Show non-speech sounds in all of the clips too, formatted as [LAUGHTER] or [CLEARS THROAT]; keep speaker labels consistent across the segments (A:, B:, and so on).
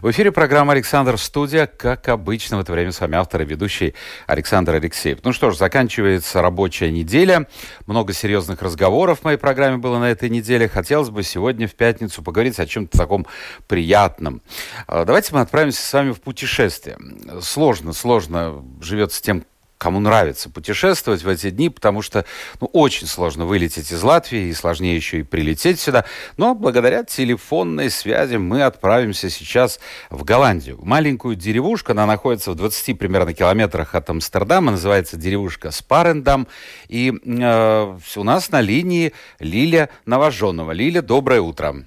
A: В эфире программа «Александр Студия». Как обычно, в это время с вами автор и ведущий Александр Алексеев. Ну что ж, заканчивается рабочая неделя. Много серьезных разговоров в моей программе было на этой неделе. Хотелось бы сегодня в пятницу поговорить о чем-то таком приятном. А, давайте мы отправимся с вами в путешествие. Сложно, сложно живется тем, кому нравится путешествовать в эти дни, потому что ну, очень сложно вылететь из Латвии и сложнее еще и прилететь сюда. Но благодаря телефонной связи мы отправимся сейчас в Голландию. Маленькую деревушку, она находится в 20 примерно километрах от Амстердама, называется деревушка Спарендам. И э, у нас на линии Лиля Новоженова. Лиля, доброе утро.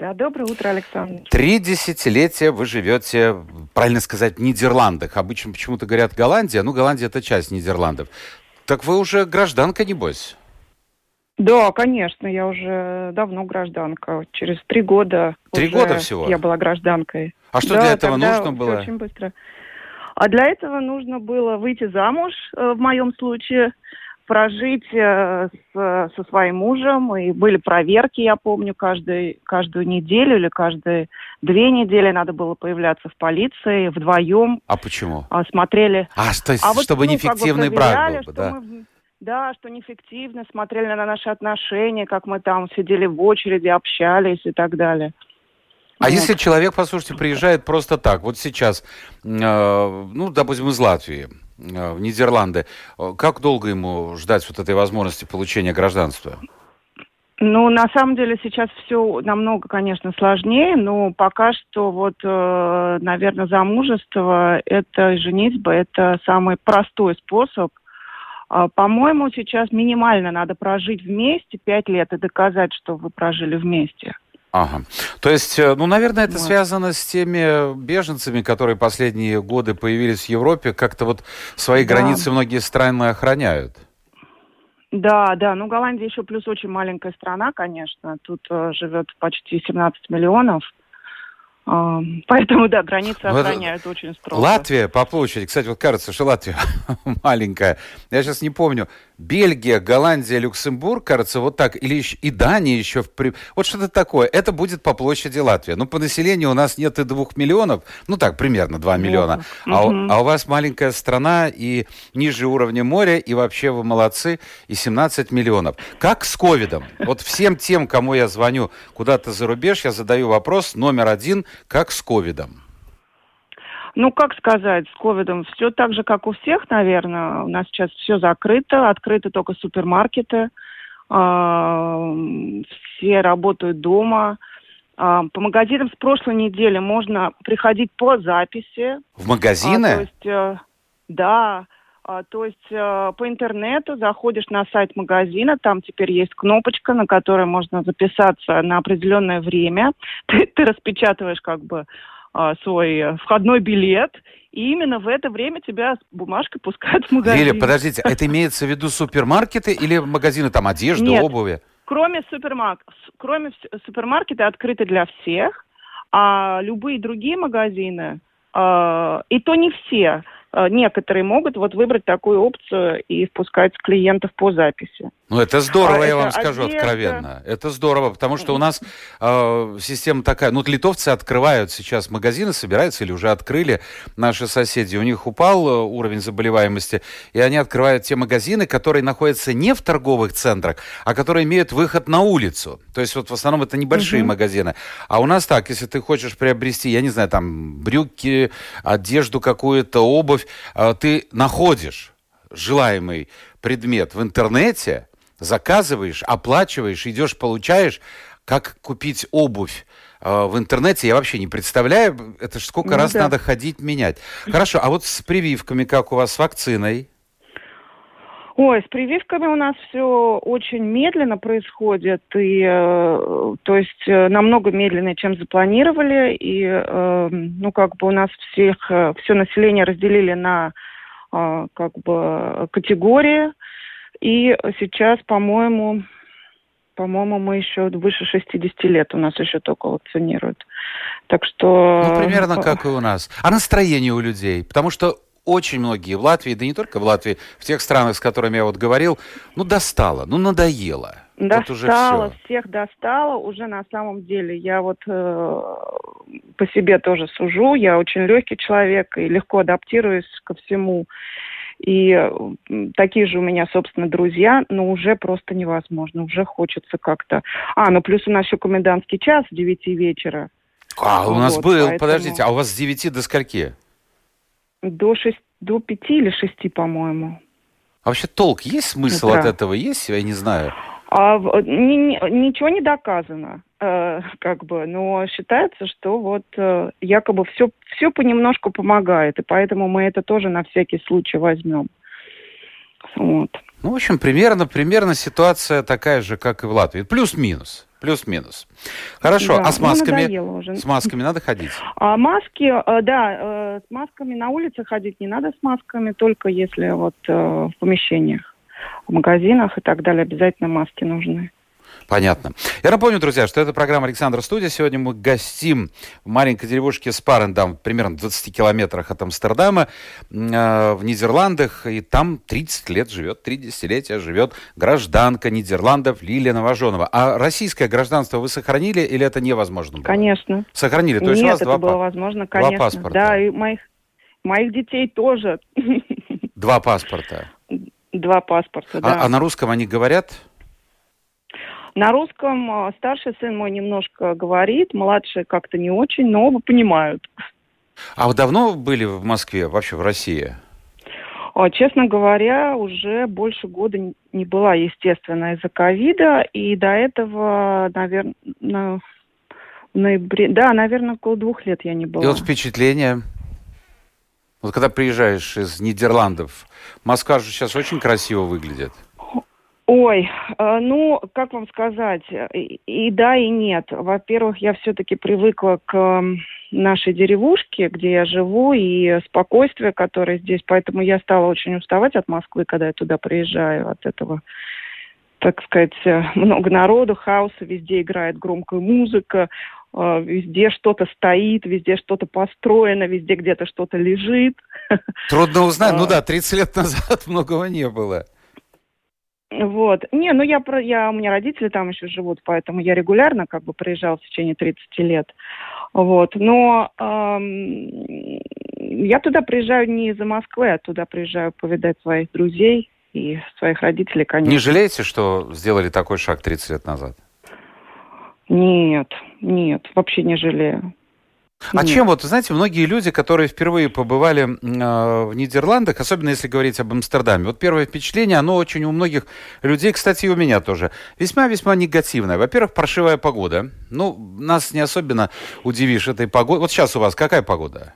B: Да, доброе утро, Александр.
A: Три десятилетия вы живете, правильно сказать, в Нидерландах. Обычно почему-то говорят Голландия, ну, Голландия это часть Нидерландов. Так вы уже гражданка, небось?
B: Да, конечно, я уже давно гражданка. Через три года.
A: Три года всего?
B: Я была гражданкой.
A: А что да, для этого нужно было?
B: Очень быстро. А для этого нужно было выйти замуж, э, в моем случае, прожить э, с, со своим мужем, и были проверки, я помню, каждый, каждую неделю или каждые две недели надо было появляться в полиции вдвоем.
A: А почему?
B: А, смотрели.
A: А, то есть, а вот, чтобы ну, неэффективный как бы брак был, да? Мы,
B: да, что неэффективно, смотрели на наши отношения, как мы там сидели в очереди, общались и так далее.
A: А вот. если человек, послушайте, приезжает просто так, вот сейчас, э, ну, допустим, из Латвии, в Нидерланды. Э, как долго ему ждать вот этой возможности получения гражданства?
B: Ну, на самом деле сейчас все намного, конечно, сложнее, но пока что вот, э, наверное, замужество, это женитьба, это самый простой способ. А, по-моему, сейчас минимально надо прожить вместе пять лет и доказать, что вы прожили вместе.
A: Ага. То есть, э, ну, наверное, это вот. связано с теми беженцами, которые последние годы появились в Европе. Как-то вот свои да. границы многие страны охраняют.
B: Да, да. Ну, Голландия еще плюс очень маленькая страна, конечно. Тут э, живет почти 17 миллионов. Поэтому, да, границы охраняют вот очень строго.
A: Латвия по площади, кстати, вот кажется, что Латвия [LAUGHS] маленькая. Я сейчас не помню, Бельгия, Голландия, Люксембург, кажется, вот так, или еще, и Дания еще, в, вот что-то такое. Это будет по площади Латвии. Ну, по населению у нас нет и двух миллионов, ну так, примерно два миллиона. А, угу. а у вас маленькая страна и ниже уровня моря, и вообще вы молодцы, и 17 миллионов. Как с ковидом? Вот всем тем, кому я звоню куда-то за рубеж, я задаю вопрос номер один, как с ковидом?
B: Ну, как сказать, с ковидом все так же, как у всех, наверное. У нас сейчас все закрыто, открыты только супермаркеты. А, все работают дома. А, по магазинам с прошлой недели можно приходить по записи.
A: В магазины? А,
B: то есть, э, да. То есть э, по интернету заходишь на сайт магазина, там теперь есть кнопочка, на которой можно записаться на определенное время. [LAUGHS] Ты, ты распечатываешь как бы а, свой входной билет, и именно в это время тебя с бумажкой пускают в магазин.
A: Лиля, подождите, это имеется в виду супермаркеты или магазины там одежды,
B: Нет,
A: обуви?
B: Кроме, супермарк... кроме супермаркета открыты для всех, а любые другие магазины, э, и то не все, некоторые могут вот выбрать такую опцию и впускать клиентов по записи.
A: Ну, это здорово, а я вам скажу одежда... откровенно. Это здорово, потому что у нас э, система такая. Ну, литовцы открывают сейчас магазины, собираются или уже открыли наши соседи. У них упал э, уровень заболеваемости, и они открывают те магазины, которые находятся не в торговых центрах, а которые имеют выход на улицу. То есть вот в основном это небольшие угу. магазины. А у нас так, если ты хочешь приобрести, я не знаю, там брюки, одежду какую-то, обувь, э, ты находишь желаемый предмет в интернете, заказываешь, оплачиваешь, идешь, получаешь, как купить обувь э, в интернете, я вообще не представляю, это ж сколько ну, раз да. надо ходить, менять. Хорошо, а вот с прививками, как у вас с вакциной?
B: Ой, с прививками у нас все очень медленно происходит, и, э, то есть э, намного медленнее, чем запланировали, и, э, ну, как бы у нас всех, э, все население разделили на а, как бы категории. И сейчас, по-моему, по-моему, мы еще выше 60 лет у нас еще только вакцинируют. Так что...
A: Ну, примерно как и у нас. А настроение у людей? Потому что очень многие в Латвии, да не только в Латвии, в тех странах, с которыми я вот говорил, ну, достало, ну, надоело.
B: Достало, вот уже всех достало уже на самом деле. Я вот э, по себе тоже сужу, я очень легкий человек и легко адаптируюсь ко всему. И такие же у меня, собственно, друзья, но уже просто невозможно, уже хочется как-то... А, ну плюс у нас еще комендантский час с 9 вечера.
A: А, у нас вот, был, поэтому... подождите, а у вас с 9 до скольки?
B: До, 6, до 5 или 6, по-моему.
A: А вообще толк есть смысл Утра. от этого? Есть? Я не знаю.
B: А, ни, ни, ничего не доказано, э, как бы, но считается, что вот э, якобы все, все понемножку помогает, и поэтому мы это тоже на всякий случай возьмем.
A: Вот. Ну, в общем, примерно, примерно ситуация такая же, как и в Латвии. Плюс-минус. Плюс-минус. Хорошо, да, а с ну, масками? Уже. С масками надо ходить?
B: А маски, э, да, с масками на улице ходить не надо с масками, только если вот в помещениях в магазинах и так далее обязательно маски нужны.
A: Понятно. Я напомню, друзья, что это программа «Александра Студия». Сегодня мы гостим в маленькой деревушке Спарендам, примерно в 20 километрах от Амстердама, э, в Нидерландах. И там 30 лет живет, три десятилетия живет гражданка Нидерландов Лилия Новоженова. А российское гражданство вы сохранили или это невозможно было?
B: Конечно.
A: Сохранили?
B: То есть Нет, у вас это два, было возможно, конечно. Два паспорта? Да, и моих, моих детей тоже.
A: Два паспорта?
B: Два паспорта, а,
A: да. А на русском они говорят?
B: На русском а, старший сын мой немножко говорит, младший как-то не очень, но оба понимают.
A: А вы давно были в Москве, вообще в России?
B: А, честно говоря, уже больше года не была, естественно, из-за ковида. И до этого, наверное, в ноябре... Да, наверное, около двух лет я не была.
A: И вот впечатление? Вот когда приезжаешь из Нидерландов, Москва же сейчас очень красиво выглядит.
B: Ой, э, ну, как вам сказать, и, да, и нет. Во-первых, я все-таки привыкла к нашей деревушке, где я живу, и спокойствие, которое здесь. Поэтому я стала очень уставать от Москвы, когда я туда приезжаю, от этого так сказать, э, много народу, хаоса, везде играет громкая музыка, э, везде что-то стоит, везде что-то построено, везде где-то что-то лежит.
A: Трудно узнать. Ну а. да, 30 лет назад [LAUGHS] многого не было.
B: Вот. Не, ну я, про, я, у меня родители там еще живут, поэтому я регулярно как бы приезжал в течение 30 лет. Вот. Но эм, я туда приезжаю не из-за Москвы, а туда приезжаю повидать своих друзей и своих родителей, конечно.
A: Не жалеете, что сделали такой шаг 30 лет назад?
B: Нет, нет, вообще не жалею.
A: А Нет. чем вот, знаете, многие люди, которые впервые побывали э, в Нидерландах, особенно если говорить об Амстердаме, вот первое впечатление, оно очень у многих людей, кстати, и у меня тоже, весьма-весьма негативное. Во-первых, паршивая погода. Ну, нас не особенно удивишь этой погодой. Вот сейчас у вас какая погода?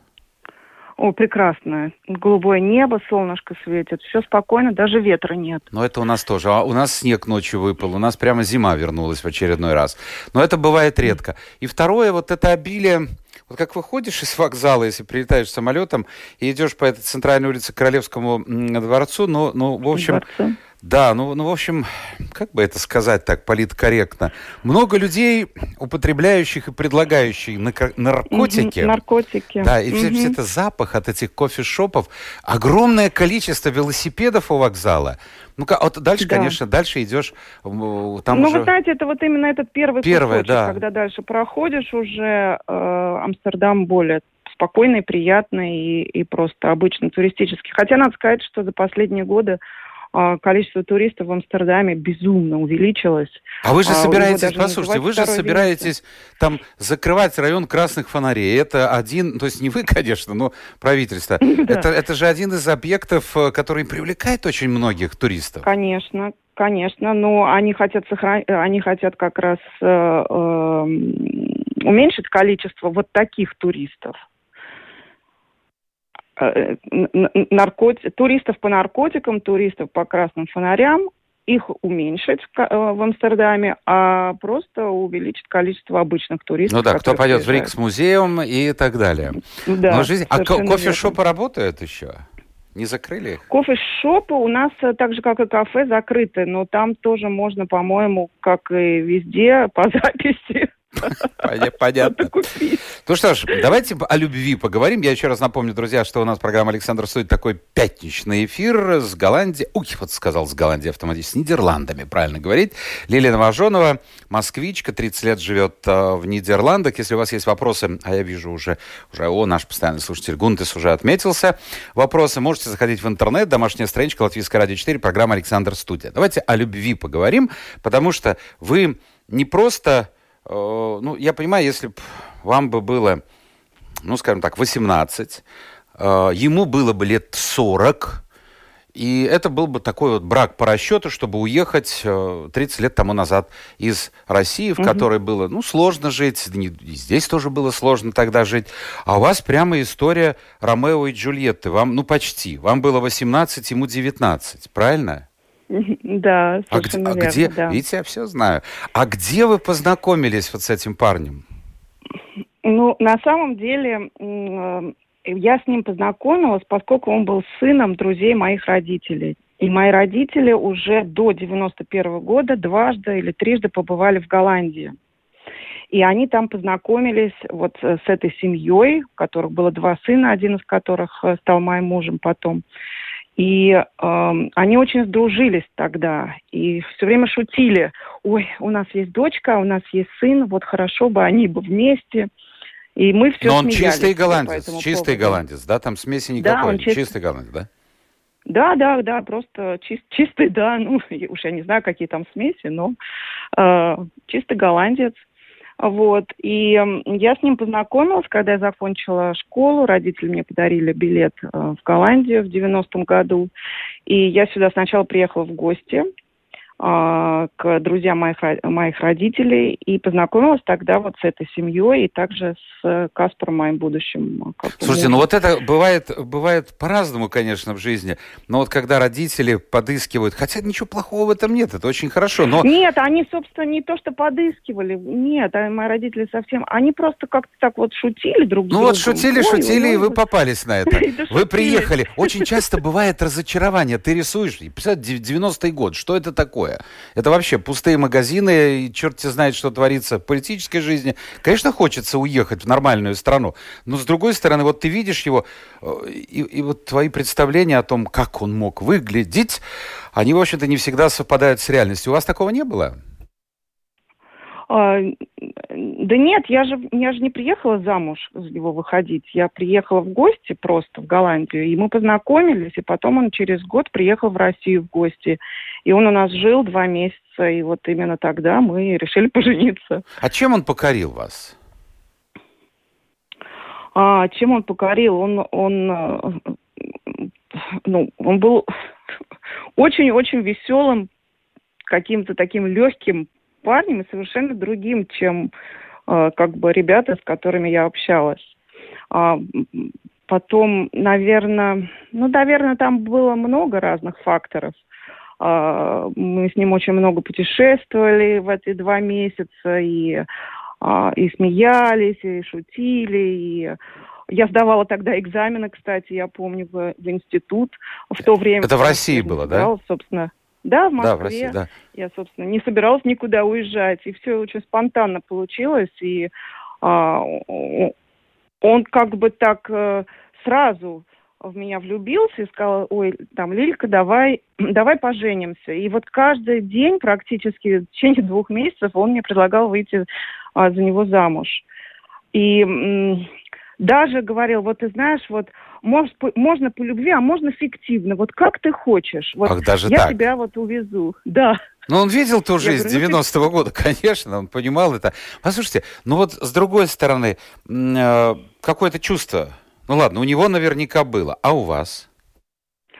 B: О, прекрасное. Голубое небо, солнышко светит, все спокойно, даже ветра нет.
A: Но это у нас тоже. А у нас снег ночью выпал, у нас прямо зима вернулась в очередной раз. Но это бывает редко. И второе, вот это обилие вот как выходишь из вокзала, если прилетаешь самолетом и идешь по этой центральной улице к Королевскому дворцу, ну, ну в общем, Дворцу. Да, ну, ну, в общем, как бы это сказать так политкорректно? Много людей, употребляющих и предлагающих наркотики.
B: Угу, наркотики.
A: Да, и угу. все, все это запах от этих кофешопов. Огромное количество велосипедов у вокзала. Ну-ка, вот дальше, да. конечно, дальше идешь, там
B: ну,
A: уже...
B: вы знаете, это вот именно этот первый Первое, кусочек, да. когда дальше проходишь уже э, Амстердам более спокойный, приятный и, и просто обычно туристический. Хотя надо сказать, что за последние годы а, количество туристов в Амстердаме безумно увеличилось.
A: А вы же а, собираетесь, послушайте, вы же собираетесь вместе. там закрывать район красных фонарей. Это один, то есть не вы, [LAUGHS] конечно, но правительство. [LAUGHS] Это, это же один из объектов, э, который привлекает очень многих туристов.
B: Конечно, конечно, но они хотят сохранить, они хотят как раз э, э, уменьшить количество вот таких туристов. Э, наркоти... туристов по наркотикам, туристов по красным фонарям, их уменьшить в, э, Амстердаме, а просто увеличить количество обычных туристов.
A: Ну да, кто пойдет приезжают. в Рикс-музеум и так далее. Да, Но жизнь... А кофешопы работают еще? Не закрыли их?
B: Кофе-шопы у нас, э, так же как и кафе, закрыты, но там тоже можно, по-моему, как и везде, [LAUGHS] по записи
A: Понятно. Ну что ж, давайте о любви поговорим. Я еще раз напомню, друзья, что у нас программа «Александр Сует» такой пятничный эфир с Голландией. Уй, вот сказал с Голландией автоматически. С Нидерландами, правильно говорить. Лилия Новоженова, москвичка, 30 лет живет э, в Нидерландах. Если у вас есть вопросы, а я вижу уже, уже о, наш постоянный слушатель Гунтес уже отметился. Вопросы можете заходить в интернет, домашняя страничка Латвийская радио 4, программа «Александр Студия». Давайте о любви поговорим, потому что вы не просто ну, я понимаю, если бы вам бы было, ну, скажем так, 18, э, ему было бы лет 40, и это был бы такой вот брак по расчету, чтобы уехать 30 э, лет тому назад из России, в угу. которой было, ну, сложно жить, и здесь тоже было сложно тогда жить. А у вас прямо история Ромео и Джульетты. Вам, ну, почти. Вам было 18, ему 19, правильно?
B: Да,
A: а где,
B: верно,
A: а где,
B: да.
A: видите, я все знаю. А где вы познакомились вот с этим парнем?
B: Ну, на самом деле, э, я с ним познакомилась, поскольку он был сыном друзей моих родителей. И мои родители уже до 91 -го года дважды или трижды побывали в Голландии. И они там познакомились вот с этой семьей, у которых было два сына, один из которых э, стал моим мужем потом. И э, они очень сдружились тогда и все время шутили. Ой, у нас есть дочка, у нас есть сын, вот хорошо бы они бы вместе. И мы все
A: Но он чистый голландец, чистый поводу. голландец, да? Там смеси никакой, да, он чист... чистый голландец, да?
B: Да, да, да, просто чист, чистый, да, ну, [LAUGHS] уж я не знаю, какие там смеси, но э, чистый голландец. Вот. И я с ним познакомилась, когда я закончила школу. Родители мне подарили билет э, в Голландию в 90-м году. И я сюда сначала приехала в гости. А, к друзьям моих, моих родителей и познакомилась тогда вот с этой семьей и также с Каспаром, моим будущим.
A: Слушайте, ну вот это бывает, бывает по-разному, конечно, в жизни. Но вот когда родители подыскивают, хотя ничего плохого в этом нет, это очень хорошо, но...
B: Нет, они, собственно, не то, что подыскивали, нет, а мои родители совсем, они просто как-то так вот шутили друг с
A: ну другом. Ну вот шутили, Ой, шутили, и вы попались на это. [LAUGHS] Вы приехали. Очень часто бывает разочарование. Ты рисуешь, 90-й год, что это такое? Такое. Это вообще пустые магазины, и черт тебе знает, что творится в политической жизни. Конечно, хочется уехать в нормальную страну, но с другой стороны, вот ты видишь его, э, и, и вот твои представления о том, как он мог выглядеть, они, в общем-то, не всегда совпадают с реальностью. У вас такого не было?
B: А, да нет, я же, я же не приехала замуж за него выходить. Я приехала в гости просто в Голландию, и мы познакомились, и потом он через год приехал в Россию в гости. И он у нас жил два месяца, и вот именно тогда мы решили пожениться.
A: А чем он покорил вас?
B: А, чем он покорил? Он, он, э, ну, он был очень-очень веселым, каким-то таким легким парнем и совершенно другим, чем э, как бы ребята, с которыми я общалась. А, потом, наверное, ну, наверное, там было много разных факторов. А, мы с ним очень много путешествовали в эти два месяца и, а, и смеялись, и шутили, и я сдавала тогда экзамены, кстати, я помню, в, в институт в то время.
A: Это в России было, да?
B: Собственно, да, в Москве. Да, в России, да. Я, собственно, не собиралась никуда уезжать. И все очень спонтанно получилось. И а, он как бы так а, сразу в меня влюбился и сказал, ой, там, Лилька, давай, [CLEARS THROAT] давай поженимся. И вот каждый день, практически в течение двух месяцев, он мне предлагал выйти а, за него замуж. И даже говорил, вот ты знаешь, вот может, можно по любви, а можно фиктивно. Вот как ты хочешь. Вот
A: Ах, даже
B: я
A: так?
B: тебя вот увезу. Да.
A: Ну, он видел ту жизнь 90-го года, [LAUGHS] конечно, он понимал это. Послушайте, ну вот с другой стороны, э, какое-то чувство, ну ладно, у него наверняка было, а у вас?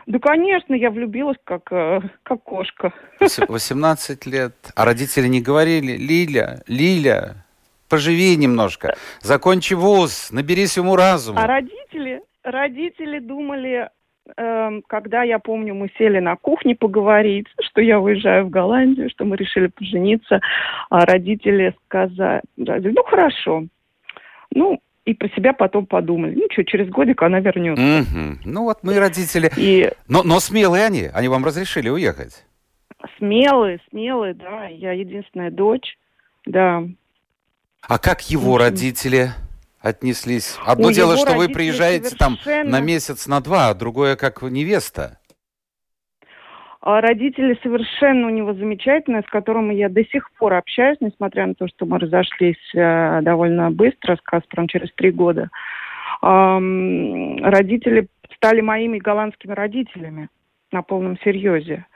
B: Да, конечно, я влюбилась как, э, как кошка.
A: 18 лет. А родители не говорили, Лиля, Лиля, поживи немножко, закончи вуз, наберись ему разума.
B: А родители, родители думали, э, когда, я помню, мы сели на кухне поговорить, что я уезжаю в Голландию, что мы решили пожениться, а родители сказали, ну, хорошо. Ну, и про себя потом подумали. Ну что, через годик она вернется.
A: Мгм. Ну вот мы родители.
B: И
A: Но, но смелые они. Они вам разрешили уехать.
B: смелые, смелые, да. Я единственная дочь, да.
A: А как его родители отнеслись? Одно
B: У
A: дело, что вы приезжаете там
B: совершенно-
A: на месяц, на два, а другое как невеста.
B: А родители совершенно у него замечательные, с которыми я до сих пор общаюсь, несмотря на то, что мы разошлись э, довольно быстро с Каспаром через три года. Родители стали моими голландскими родителями на полном серьезе.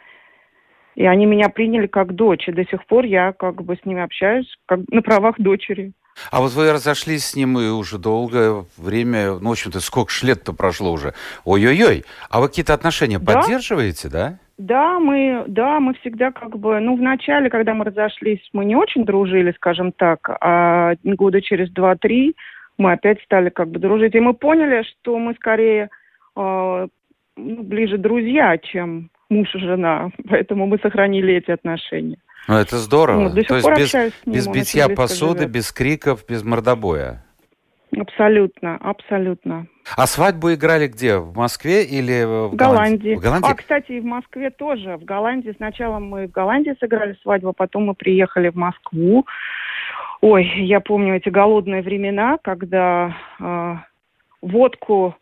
B: И они меня приняли как дочь, и до сих пор я как бы с ними общаюсь как на правах дочери.
A: А вот вы разошлись с ним и уже долгое время, ну, в общем-то, сколько лет-то прошло уже. Ой-ой-ой. А вы какие-то отношения
B: Да.
A: поддерживаете, да?
B: Да, мы, да, мы всегда как бы, ну, в начале, когда мы разошлись, мы не очень дружили, скажем так, а года через два-три мы опять стали как бы дружить. И мы поняли, что мы скорее э, ближе друзья, чем муж и жена. [LAUGHS] Поэтому мы сохранили эти отношения.
A: Ну, это здорово.
B: Ну, до сих
A: То есть
B: пор
A: без,
B: ним,
A: без
B: очень
A: битья посуды,
B: живет.
A: без криков, без мордобоя.
B: Абсолютно, абсолютно.
A: А свадьбу играли где? В Москве или в
B: В Голландии.
A: В Голландии?
B: А, кстати, и в Москве тоже. В Голландии сначала мы в Голландии сыграли свадьбу, потом мы приехали в Москву. Ой, я помню эти голодные времена, когда э, водку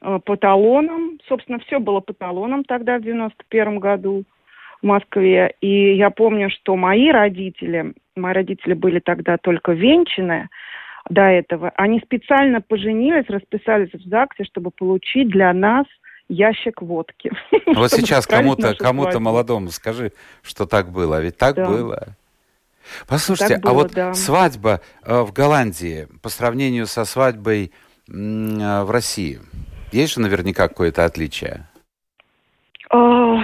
B: э, по талонам, собственно, все было по талонам тогда, в 91 году в Москве. И я помню, что мои родители, мои родители были тогда только венчаны, до этого, они специально поженились, расписались в ЗАГСе, чтобы получить для нас ящик водки.
A: Вот сейчас кому-то кому-то молодому скажи, что так было. А ведь так
B: Да.
A: было. Послушайте,
B: Так
A: а
B: было,
A: вот
B: да.
A: свадьба э, в Голландии по сравнению со свадьбой э, в России, есть же наверняка какое-то отличие?
B: А,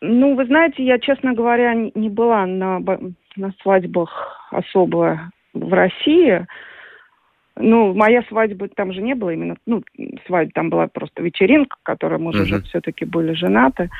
B: Ну, вы знаете, я, честно говоря, не была на, на свадьбах особо в России. Ну, моя свадьба там же не было именно, ну, свадьба там была просто вечеринка, которой мы же уже все-таки были женаты,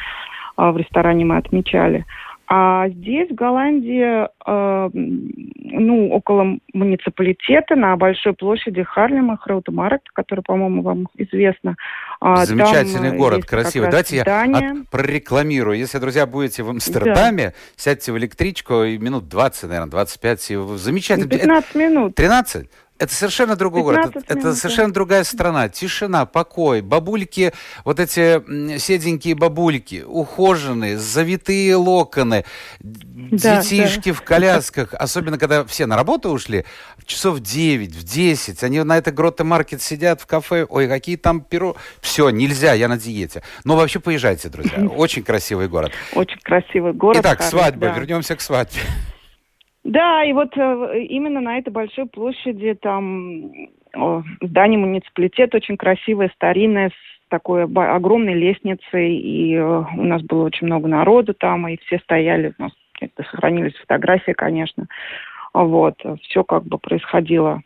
B: а в ресторане мы отмечали. А здесь, в Голландии, э, ну, около муниципалитета, на большой площади Харлема, Храутемаркт, который, по-моему, вам известно. а, там,
A: Замечательный
B: э,
A: город, красивый. Давайте я
B: здание.
A: от- прорекламирую. Если, друзья, будете в Амстердаме, сядьте в электричку и минут 20, наверное, 25. И замечательно. Это-
B: 15 минут.
A: 13? Это совершенно другой город.
B: 15
A: Это, это совершенно другая страна. Тишина, покой, бабульки, вот эти седенькие бабульки, ухоженные, завитые локоны,
B: Да,
A: детишки в колясках. Особенно, когда все на работу ушли, часов в 9, в 10, они на этой Гроте-маркет сидят в кафе, ой, какие там перо. Все, нельзя, я на диете. Но вообще поезжайте, друзья. [LAUGHS] Очень красивый город.
B: Очень красивый город.
A: Итак, свадьба.
B: да.
A: Вернемся к свадьбе.
B: Да, и вот э, именно на этой большой площади там здание муниципалитета очень красивое, старинное, с такой огромной лестницей, и э, у нас было очень много народу там, и все стояли, у нас это сохранились фотографии, конечно. Вот, все как бы происходило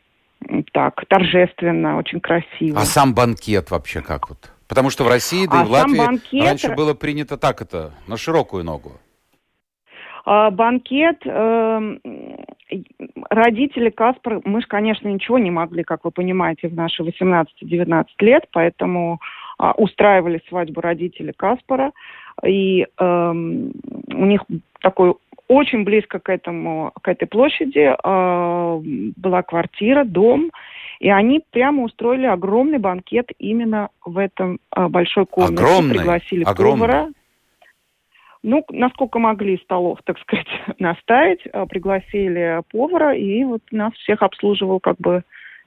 B: так, торжественно, очень красиво.
A: А сам банкет вообще как вот? Потому что в России, да
B: А
A: и в Латвии
B: банкет-
A: раньше было принято так это, на широкую ногу.
B: А, банкет, эм, родители Каспар, мы же, конечно, ничего не могли, как вы понимаете, в наши 18-19 лет, поэтому а, устраивали свадьбу родители Каспара, и эм, у них такой очень близко к этому, к этой площади а, была квартира, дом, и они прямо устроили огромный банкет именно в этом а, большой комнате.
A: Огромный?
B: Пригласили
A: Огромный?
B: повара. Ну, насколько могли столов, так сказать, [LAUGHS] наставить, а, пригласили повара, и вот нас всех обслуживал как бы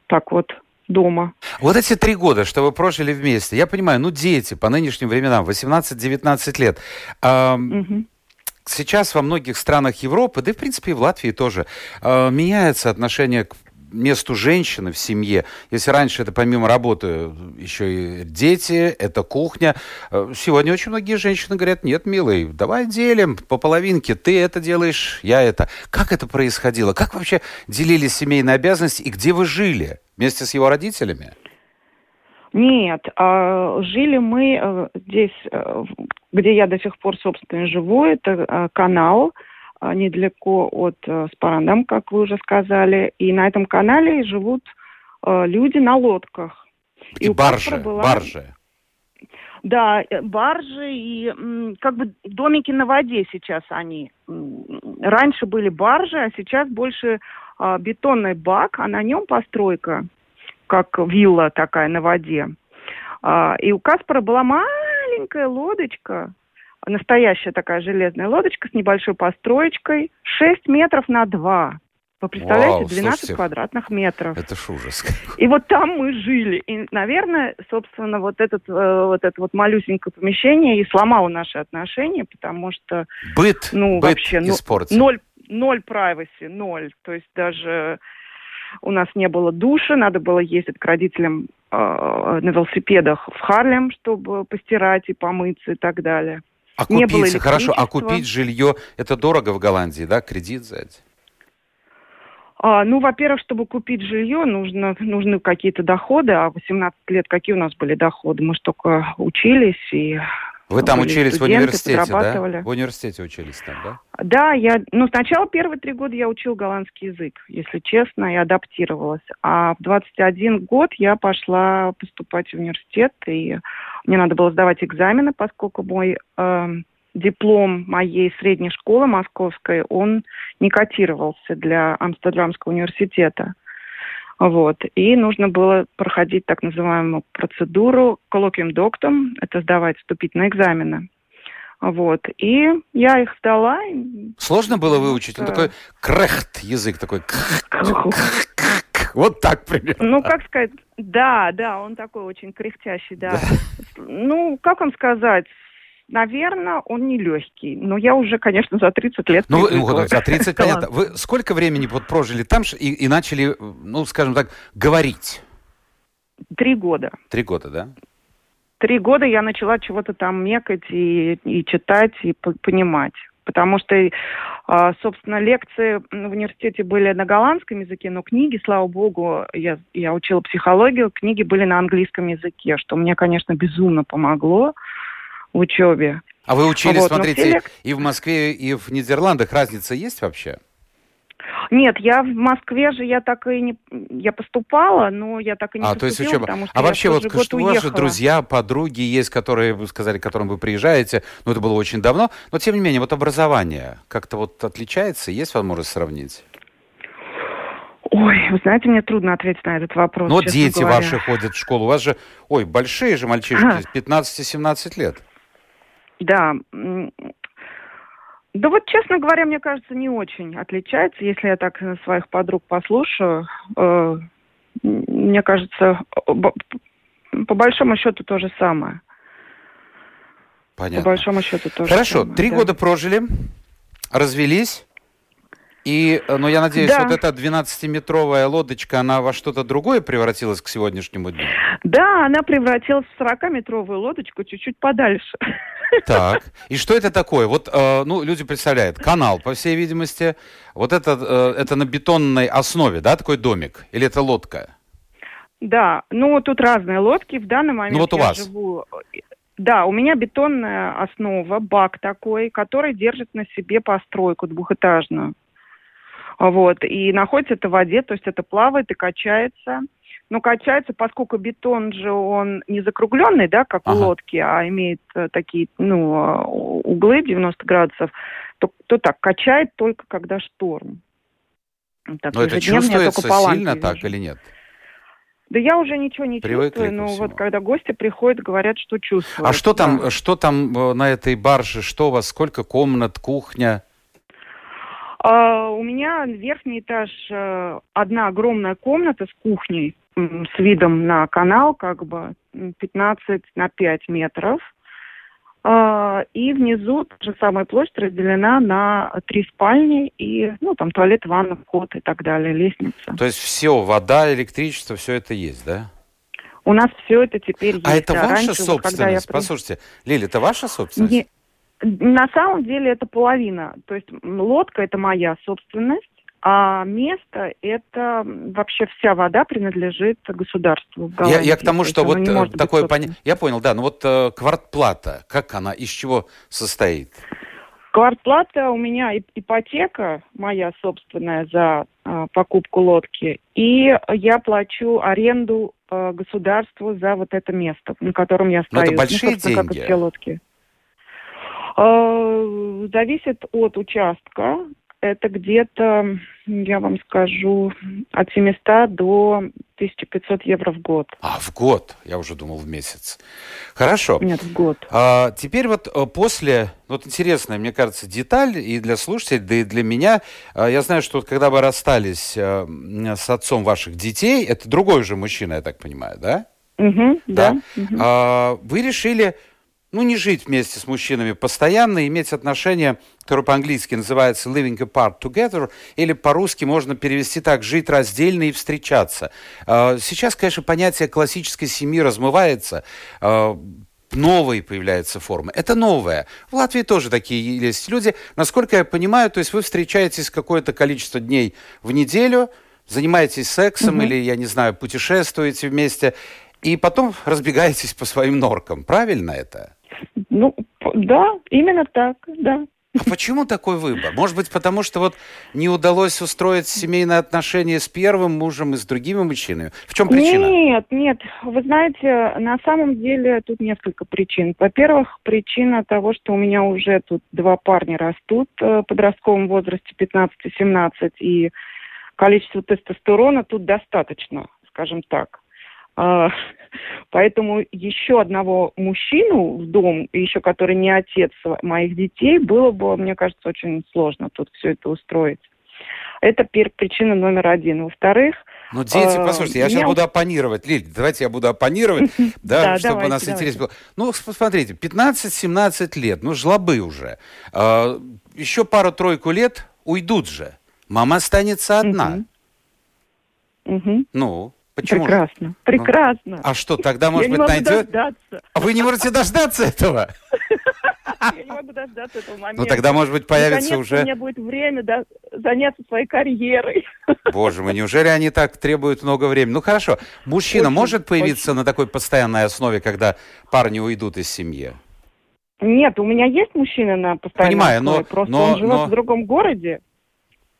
B: так вот дома.
A: Вот эти три года, что вы прожили вместе, я понимаю, ну дети по нынешним временам, 18-19 лет. Ам,
B: Мгм.
A: Сейчас во многих странах Европы, да и в принципе и в Латвии тоже, э, меняется отношение к месту женщины в семье. Если раньше это помимо работы еще и дети, это кухня. э, Сегодня очень многие женщины говорят, нет, милый, давай делим по половинке. Ты это делаешь, я это. Как это происходило? Как вообще делились семейные обязанности и где вы жили? Вместе с его родителями?
B: Нет, а, жили мы э, здесь, э, где я до сих пор, собственно, живу, это канал, недалеко от э, Спарандам, как вы уже сказали. И на этом канале живут э, люди на лодках.
A: И баржи, была... баржи.
B: Да, э, баржи и как бы домики на воде сейчас они. Раньше были баржи, а сейчас больше а, бетонный бак, а на нем постройка, как вилла такая на воде. А, и у Каспара была маленькая лодочка, настоящая такая железная лодочка с небольшой построечкой, 6 метров на 2. Вы представляете, Вау, 12 слушайте, квадратных метров.
A: Это ж ужас.
B: И вот там мы жили. И, наверное, собственно, вот, этот, э, вот это вот малюсенькое помещение и сломало наши отношения, потому что...
A: Быт, ну, быт вообще, ну,
B: ноль, ноль privacy, ноль. То есть даже у нас не было души, надо было ездить к родителям э, на велосипедах в Харлем, чтобы постирать и помыться и так далее.
A: А не купить, было хорошо, а купить жилье, это дорого в Голландии, да, кредит взять?
B: А, ну, во-первых, чтобы купить жилье, нужно, нужны какие-то доходы, а 18 лет какие у нас были доходы? Мы же только учились и
A: вы там учились в университете, да? В университете учились там, да?
B: Да, я, ну, сначала первые три года я учил голландский язык, если честно, и адаптировалась. А в 21 год я пошла поступать в университет, и мне надо было сдавать экзамены, поскольку мой э, диплом моей средней школы московской, он не котировался для Амстердамского университета. Вот. И нужно было проходить так называемую процедуру коллоквиум доктом, это сдавать вступительные экзамены. Вот. И я их сдала.
A: Сложно было выучить? Он такой крехт язык такой. Вот так примерно.
B: Ну, как сказать, да, да, он такой очень кряхтящий, да. Ну, как вам сказать, Наверное, он не легкий. Но я уже, конечно, за 30 лет
A: Ну, вот, за 30 понятно. [LAUGHS] Вы сколько времени вот прожили там и, и начали, ну, скажем так, говорить?
B: Три года.
A: Три года, да?
B: Три года я начала чего-то там мекать и, и читать, и понимать. Потому что, а, собственно, лекции в университете были на голландском языке, но книги, слава богу, я, я учила психологию, книги были на английском языке, что мне, конечно, безумно помогло в учебе.
A: А вы учились, вот, смотрите, лек... и в Москве, и в Нидерландах. Разница есть вообще?
B: Нет, я в Москве же я так и не я поступала, но я так и не
A: а, то есть учеба. потому что А вообще вот что у вас же друзья, подруги есть, которые вы сказали, к которым вы приезжаете, ну это было очень давно, но тем не менее вот образование как-то вот отличается, есть возможность сравнить?
B: Ой, вы знаете, мне трудно ответить на этот вопрос.
A: Но дети говоря. ваши ходят в школу, у вас же, ой, большие же мальчишки, а. 15-17 лет.
B: Да. Да вот, честно говоря, мне кажется, не очень отличается. Если я так своих подруг послушаю, э, мне кажется, по большому счету то же самое.
A: Понятно.
B: По большому счету то
A: Хорошо,
B: же самое.
A: три да. года прожили, развелись. И, э, но я надеюсь, да. вот эта 12-метровая лодочка, она во что-то другое превратилась к сегодняшнему дню?
B: Да, она превратилась в 40-метровую лодочку чуть-чуть подальше.
A: Так, и что это такое? Вот, э, ну, люди представляют, канал, по всей видимости, вот это, э, это на бетонной основе, да, такой домик? Или это лодка?
B: Да, ну, тут разные лодки. В данный момент ну, вот у я вас. живу... Да, у меня бетонная основа, бак такой, который держит на себе постройку двухэтажную. Вот, и находится это в воде, то есть это плавает и качается. Но качается, поскольку бетон же он не закругленный, да, как ага. у лодки, а имеет э, такие, ну, а, углы 90 градусов, то, то так, качает только когда шторм.
A: Так, но это чувствуется сильно вижу. так или нет?
B: Да я уже ничего не Привыкли чувствую, но вот когда гости приходят, говорят, что чувствуют.
A: А что да. там, что там э, на этой барже, что у вас, сколько комнат, кухня?
B: Uh, у меня верхний этаж, uh, одна огромная комната с кухней, с видом на канал, как бы 15 на 5 метров. Uh, и внизу та же самая площадь разделена на три спальни и, ну, там туалет, ванна, вход и так далее, лестница.
A: То есть все, вода, электричество, все это есть, да?
B: У нас все это теперь
A: а
B: есть.
A: А это ваша Раньше, собственность? Вот, я... Послушайте, Лили, это ваша собственность? Не...
B: На самом деле это половина. То есть лодка это моя собственность, а место это вообще вся вода принадлежит государству.
A: Я, я к тому, что вот э, такое понятие. Я понял, да, но вот э, квартплата, как она, из чего состоит?
B: Квартплата у меня ипотека моя собственная за э, покупку лодки, и я плачу аренду э, государству за вот это место, на котором я стою.
A: Но это большие
B: ну,
A: деньги.
B: Как и все лодки. Э, зависит от участка это где-то, я вам скажу, от 700 до 1500 евро в год.
A: А, в год? Я уже думал в месяц. Хорошо.
B: Нет, в год.
A: А, теперь вот э, после, вот интересная, мне кажется, деталь и для слушателей, да и для меня. А, я знаю, что вот когда вы расстались а, с отцом ваших детей, это другой же мужчина, я так понимаю, да?
B: Угу, да. да.
A: Угу. А, вы решили ну, не жить вместе с мужчинами постоянно, иметь отношения, которые по-английски называются living apart together, или по-русски можно перевести так, жить раздельно и встречаться. А, сейчас, конечно, понятие классической семьи размывается, а, новые появляются формы. Это новое. В Латвии тоже такие есть люди. Насколько я понимаю, то есть вы встречаетесь какое-то количество дней в неделю, занимаетесь сексом mm-hmm. или, я не знаю, путешествуете вместе, и потом разбегаетесь по своим норкам. Правильно это?
B: Ну, да, именно так, да.
A: А почему такой выбор? Может быть, потому что вот не удалось устроить семейные отношения с первым мужем и с другими мужчинами? В чем причина?
B: Нет, нет. Вы знаете, на самом деле тут несколько причин. Во-первых, причина того, что у меня уже тут два парня растут э, в подростковом возрасте 15-17, и количество тестостерона тут достаточно, скажем так. А, поэтому еще одного мужчину в дом, еще который не отец моих детей, было бы, мне кажется, очень сложно тут все это устроить. Это причина номер один. Во-вторых,
A: ну, дети, а, послушайте, я меня... сейчас буду оппонировать. Лиль, давайте я буду оппонировать, [LAUGHS] да, чтобы у нас интерес был. Ну, посмотрите, 15-17 лет, ну, жлобы уже. А, еще пару-тройку лет уйдут же. Мама останется одна. Ну, Почему?
B: Прекрасно, прекрасно. Ну,
A: а что, тогда, может
B: я
A: быть,
B: найдет?
A: Дождаться. А вы не можете дождаться этого?
B: Я не могу дождаться этого момента.
A: Ну, тогда, может быть, появится уже...
B: у меня будет время да, заняться своей карьерой.
A: Боже мой, неужели они так требуют много времени? Ну, хорошо. Мужчина очень, может появиться очень. на такой постоянной основе, когда парни уйдут из семьи?
B: Нет, у меня есть мужчина на постоянной
A: Понимаю,
B: основе,
A: но,
B: просто
A: но,
B: он живет
A: но...
B: в другом городе.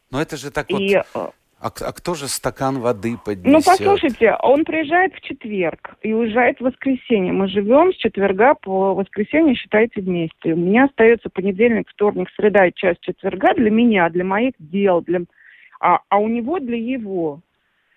A: Но это же так и, вот... А, а кто же стакан воды поднесет?
B: Ну, послушайте, он приезжает в четверг и уезжает в воскресенье. Мы живем с четверга по воскресенье, считайте, вместе. У меня остается понедельник, вторник, среда и часть четверга для меня, для моих дел, для... А, а у него для его.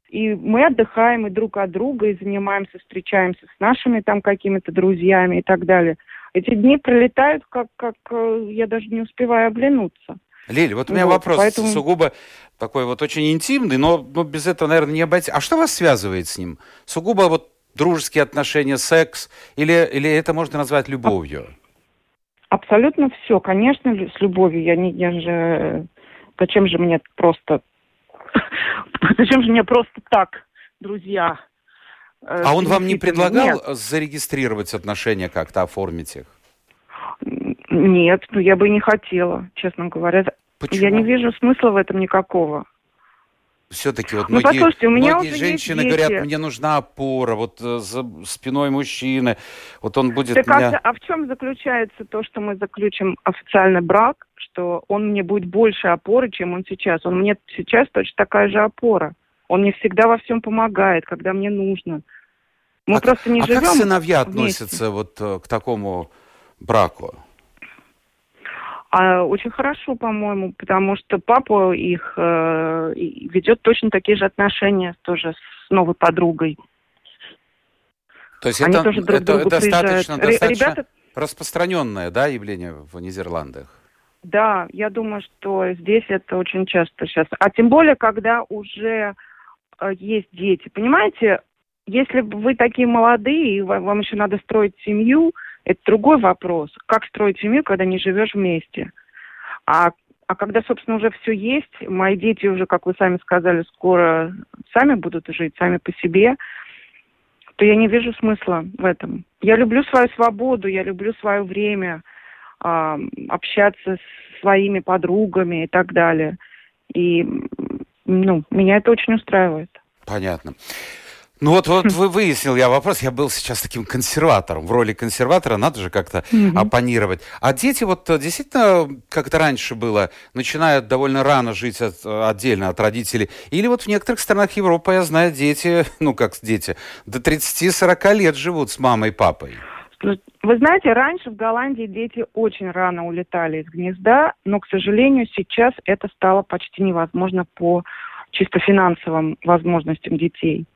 B: И мы отдыхаем и друг от друга, и занимаемся, встречаемся с нашими там какими-то друзьями и так далее. Эти дни пролетают, как, как э, я даже не успеваю оглянуться.
A: Лиль, вот у меня вот, вопрос поэтому... сугубо такой вот очень интимный, но, но без этого, наверное, не обойти. А что вас связывает с ним? Сугубо вот дружеские отношения, секс, или, или это можно назвать любовью?
B: Абсолютно все, конечно, с любовью. Я, не, я же... Зачем же мне просто... [LAUGHS] Зачем же мне просто так, друзья?
A: Э, а он вам не предлагал Нет. зарегистрировать отношения как-то, оформить их?
B: Нет, ну я бы не хотела, честно говоря. Почему? Я не вижу смысла в этом никакого.
A: Все-таки вот ну, многие, у меня многие женщины говорят, мне нужна опора, вот э, за спиной мужчины, вот он будет
B: так
A: меня...
B: а, а в чем заключается то, что мы заключим официальный брак, что он мне будет больше опоры, чем он сейчас? Он мне сейчас точно такая же опора. Он мне всегда во всем помогает, когда мне нужно. Мы а, просто не
A: а
B: живем
A: как сыновья
B: вместе.
A: относятся вот э, к такому браку?
B: А очень хорошо, по-моему, потому что папа их э, ведет точно такие же отношения тоже с новой подругой.
A: То есть Они это, тоже друг это достаточно, достаточно Ребята... распространенное да, явление в Нидерландах?
B: Да, я думаю, что здесь это очень часто сейчас. А тем более, когда уже э, есть дети. Понимаете, если вы такие молодые, и вам, вам еще надо строить семью, это другой вопрос. Как строить семью, когда не живешь вместе? А, а когда, собственно, уже все есть, мои дети уже, как вы сами сказали, скоро сами будут жить, сами по себе, то я не вижу смысла в этом. Я люблю свою свободу, я люблю свое время, э, общаться с своими подругами и так далее. И, ну, меня это очень устраивает.
A: Понятно. Ну вот, вот вы выяснил я вопрос. Я был сейчас таким консерватором. В роли консерватора надо же как-то mm-hmm. оппонировать. А дети вот э, действительно, как это раньше было, начинают довольно рано жить от, отдельно от родителей. Или вот в некоторых странах Европы, я знаю, дети, [LAUGHS] ну как дети, до 30-40 лет живут с мамой и папой.
B: Вы знаете, раньше в Голландии дети очень рано улетали из гнезда, но, к сожалению, сейчас это стало почти невозможно по чисто финансовым возможностям детей.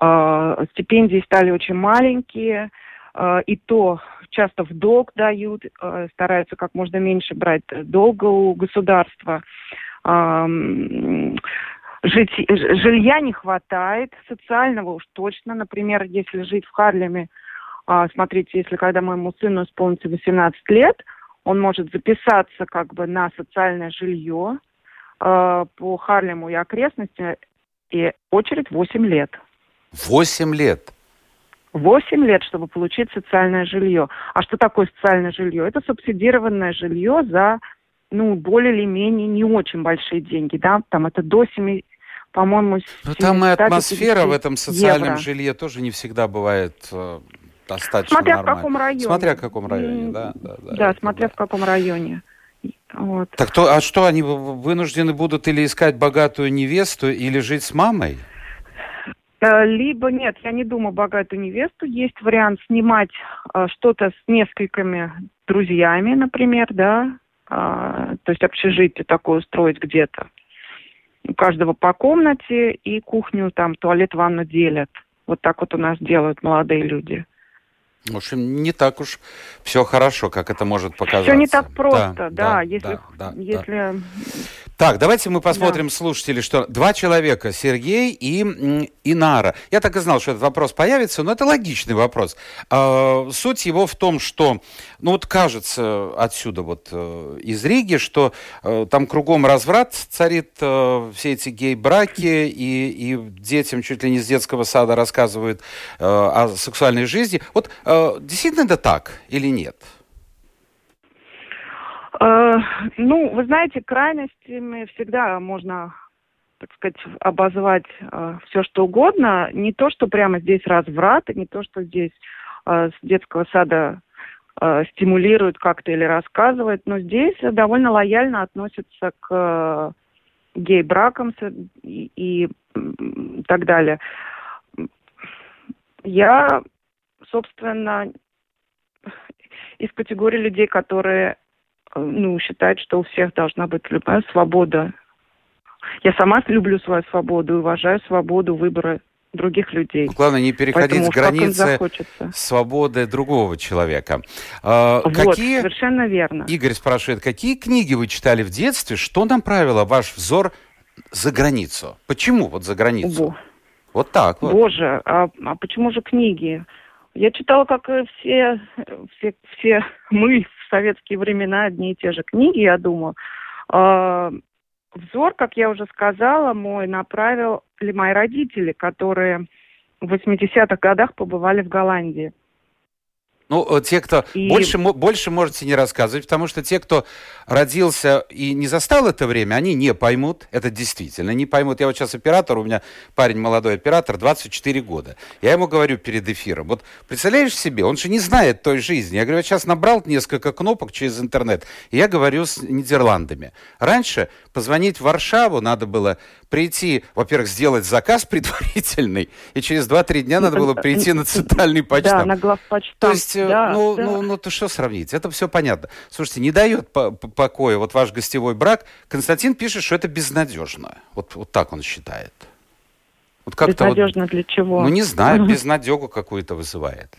B: Э, стипендии стали очень маленькие, э, и то часто в долг дают, э, стараются как можно меньше брать долга у государства. Жить, жилья не хватает, социального уж точно. Например, если жить в Харлеме, смотрите, если когда моему сыну исполнится 18 лет, он может записаться как бы на социальное жилье по Харлему и окрестности, и очередь 8 лет.
A: Восемь лет.
B: Восемь лет, чтобы получить социальное жилье. А что такое социальное жилье? Это субсидированное жилье за, ну, более или менее не очень большие деньги, да, там это до 7, по-моему,
A: Ну, там и атмосфера в этом социальном евро. жилье тоже не всегда бывает э, достаточно
B: Смотря
A: нормально.
B: в каком районе.
A: Смотря в каком районе, да. Да,
B: да, да смотря да. в каком районе.
A: Вот. Так то, а что, они вынуждены будут или искать богатую невесту, или жить с мамой?
B: Э, либо нет, я не думаю богатую невесту. Есть вариант снимать э, что-то с несколькими друзьями, например, да, э, то есть общежитие такое устроить где-то. У каждого по комнате и кухню, там, туалет, ванну делят. Вот так вот у нас делают молодые люди.
A: В общем, не так уж все хорошо, как это может показаться.
B: Все не так просто, да, да, да если, да, если да.
A: Так, давайте мы посмотрим, да. слушатели, что два человека, Сергей и Инара. Я так и знал, что этот вопрос появится, но это логичный вопрос. А, суть его в том, что, ну вот кажется отсюда вот э, из Риги, что э, там кругом разврат царит, э, все эти гей-браки, и, и детям чуть ли не с детского сада рассказывают о сексуальной жизни. Вот действительно это так или нет?
B: Э, ну, вы знаете, крайностями всегда можно, так сказать, обозвать э, все, что угодно. Не то, что прямо здесь разврат, не то, что здесь э, с детского сада э, стимулируют как-то или рассказывают, но здесь довольно лояльно относятся к э, гей-бракам и, и так далее. Я, собственно, из категории людей, которые ну, считает, что у всех должна быть любая свобода. Я сама люблю свою свободу и уважаю свободу выбора других людей.
A: Ну, главное не переходить Поэтому, границы свободы другого человека. А,
B: вот, какие... совершенно верно.
A: Игорь спрашивает, какие книги вы читали в детстве, что направило ваш взор за границу? Почему вот за границу? Бо. Вот так вот.
B: Боже, а, а почему же книги? Я читала, как все, все, все мы в советские времена, одни и те же книги, я думаю. А, взор, как я уже сказала, мой направили мои родители, которые в 80-х годах побывали в Голландии.
A: Ну, э, те, кто... И... Больше, больше можете не рассказывать, потому что те, кто родился и не застал это время, они не поймут. Это действительно не поймут. Я вот сейчас оператор, у меня парень молодой оператор, 24 года. Я ему говорю перед эфиром, вот представляешь себе, он же не знает той жизни. Я говорю, я сейчас набрал несколько кнопок через интернет, и я говорю с Нидерландами. Раньше позвонить в Варшаву надо было прийти, во-первых, сделать заказ предварительный, и через 2-3 дня надо было прийти на центральный [LAUGHS] почту. Да,
B: на главпочту.
A: То есть Э, да, ну, да. ну, ну, то что сравнить? Это все понятно. Слушайте, не дает по покоя вот ваш гостевой брак. Константин пишет, что это безнадежно. Вот, вот так он считает.
B: Вот безнадежно вот, для чего?
A: Ну, не знаю, безнадегу какую-то вызывает.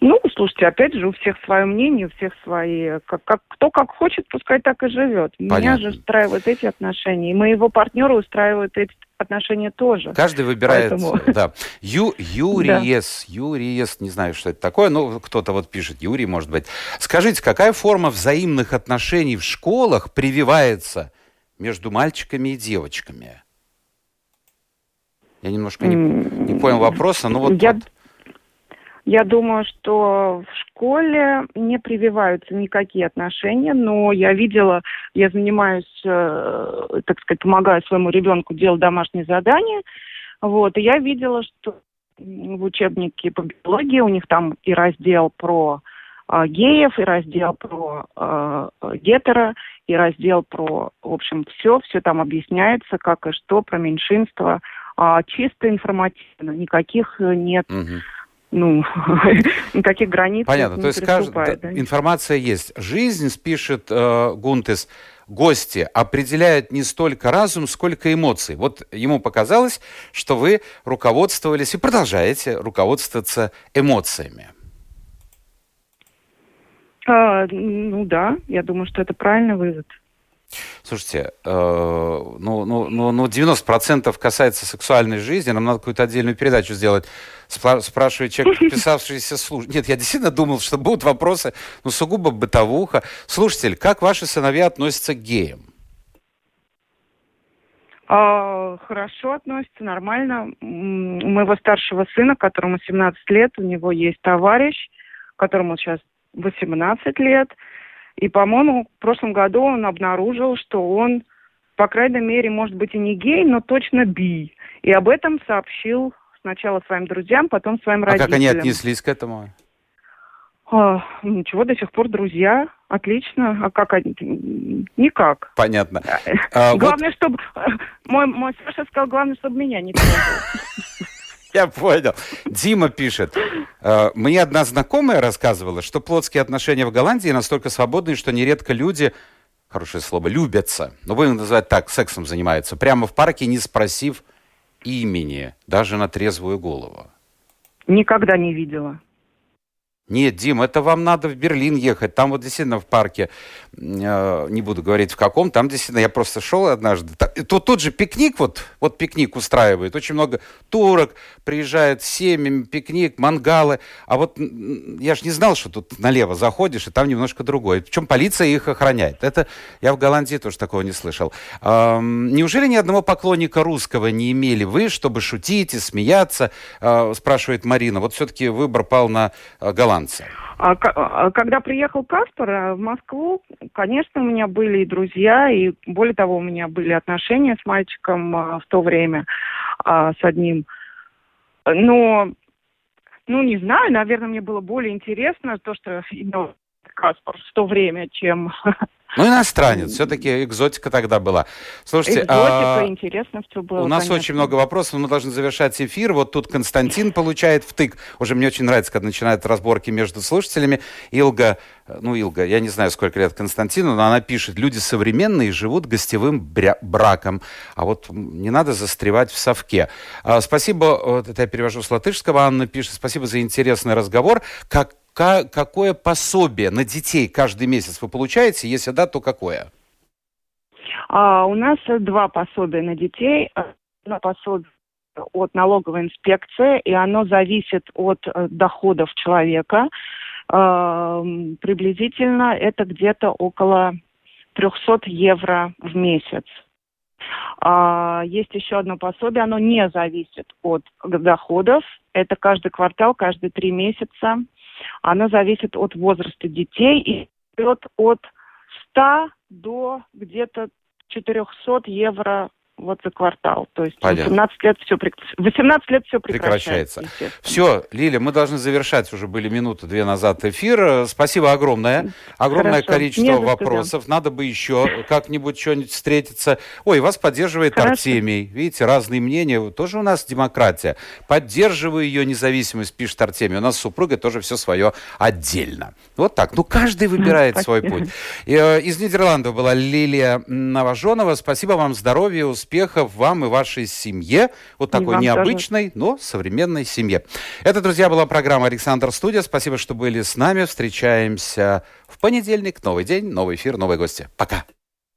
B: Ну, слушайте, опять же, у всех свое мнение, у всех свои... Как, как, кто как хочет, пускай так и живет. Понятно. Меня же устраивают эти отношения, и моего партнера устраивают эти отношения тоже.
A: Каждый выбирает, Поэтому... да. Ю, Юриес, да. Юриес, не знаю, что это такое, но кто-то вот пишет, Юрий, может быть. Скажите, какая форма взаимных отношений в школах прививается между мальчиками и девочками? Я немножко не, не понял вопроса, но вот...
B: Я... вот я думаю, что в школе не прививаются никакие отношения, но я видела, я занимаюсь, э, так сказать, помогаю своему ребенку делать домашние задания. Вот, и я видела, что в учебнике по биологии у них там и раздел про э, геев, и раздел про э, гетеро, и раздел про, в общем, все, все там объясняется, как и что, про меньшинство, э, чисто информативно, никаких нет...
A: Мгм.
B: Ну, [LAUGHS] никаких границ
A: Понятно. То есть кажд- да, информация есть. Жизнь, пишет э, Гунтес, гости определяет не столько разум, сколько эмоции. Вот ему показалось, что вы руководствовались и продолжаете руководствоваться эмоциями.
B: А, ну да, я думаю, что это правильный вывод.
A: Слушайте, э, ну, ну, ну, ну 90% касается сексуальной жизни, нам надо какую-то отдельную передачу сделать. Спра- спрашивает человек, [LAUGHS] подписавшийся служ... Нет, я действительно думал, что будут вопросы, ну, сугубо бытовуха. Слушатель, как ваши сыновья относятся к геям?
B: А, хорошо относится, нормально. У моего старшего сына, которому 17 лет, у него есть товарищ, которому сейчас 18 лет. И, по-моему, в прошлом году он обнаружил, что он, по крайней мере, может быть и не гей, но точно би. И об этом сообщил сначала своим друзьям, потом своим
A: А
B: родителям.
A: как они отнеслись к этому?
B: А, ничего, до сих пор друзья. Отлично. А как они? Никак.
A: Понятно. А, вот
B: главное, чтобы... Мой, мой Саша сказал, главное, чтобы меня не трогал.
A: Я понял. Дима пишет. э, Мне одна знакомая рассказывала, что плотские отношения в Голландии настолько свободные, что нередко люди, хорошее слово, любятся. Но будем называть так, сексом занимаются. Прямо в парке, не спросив имени, даже на трезвую голову.
B: Никогда не видела.
A: Нет, Дим, это вам надо в Берлин ехать. Там вот действительно в парке, э, не буду говорить в каком, там действительно я просто шел однажды. И Тут, тут же пикник, вот, вот пикник устраивает. Очень много турок приезжает с семьями, пикник, мангалы. А вот я же не знал, что тут налево заходишь, и там немножко другое. Причем полиция их охраняет. Это я в Голландии тоже такого не слышал. Ам, неужели ни одного поклонника русского не имели вы, чтобы шутить и смеяться? А, спрашивает Марина. Вот все-таки выбор пал на а, голландца.
B: А, а когда приехал Каспар а, в Москву, конечно, у меня были и друзья, и более того, у меня были отношения с мальчиком в то время, с одним. Но, ну, не знаю, наверное, мне было более интересно то, что имел Каспар в то время, чем [LAUGHS]
A: Ну, иностранец. Все-таки экзотика тогда была. Слушайте,
B: экзотика.
A: а,
B: Интересно все было.
A: у нас
B: конечно.
A: очень много вопросов, мы должны завершать эфир. Вот тут Константин получает втык. Уже мне очень нравится, когда начинают разборки между слушателями. Илга, ну, Илга, я не знаю, сколько лет Константину, но она пишет, люди современные живут гостевым бря- браком. А вот не надо застревать в совке. А, спасибо, вот это я перевожу с латышского, Анна пишет, спасибо за интересный разговор. Как Ка- какое пособие на детей каждый месяц вы получаете? Если да, то какое?
B: А, у нас два пособия на детей. Одно пособие от налоговой инспекции, и оно зависит от э, доходов человека. Эм, приблизительно это где-то около 300 евро в месяц. А, есть еще одно пособие, оно не зависит от доходов. Это каждый квартал, каждые три месяца. Оно зависит от возраста детей и идет от 100 до где-то 400 евро вот за квартал. То есть
A: Понятно.
B: 18 лет все, 18 лет все
A: Прекращается.
B: прекращается.
A: Все, Лиля, мы должны завершать. Уже были минуты-две назад эфир. Э, Спасибо огромное. Огромное
B: Хорошо.
A: количество
B: Не за что,
A: вопросов. Надо бы еще как-нибудь что-нибудь встретиться. Ой, вас поддерживает
B: Хорошо.
A: Артемий. Видите, разные мнения. Тоже у нас демократия. Поддерживаю ее независимость, пишет Артемий. У нас с супругой тоже все свое отдельно. Вот так. Ну, каждый выбирает свой путь. Э, Из Нидерландов была Лилия Новоженова. Спасибо вам, здоровья, успехов вам и вашей семье. Вот такой необычной, но современной семье. Это, друзья, была программа «Александр Студия». Спасибо, что были с нами. Встречаемся в понедельник. Новый день, новый эфир, новые гости. Пока.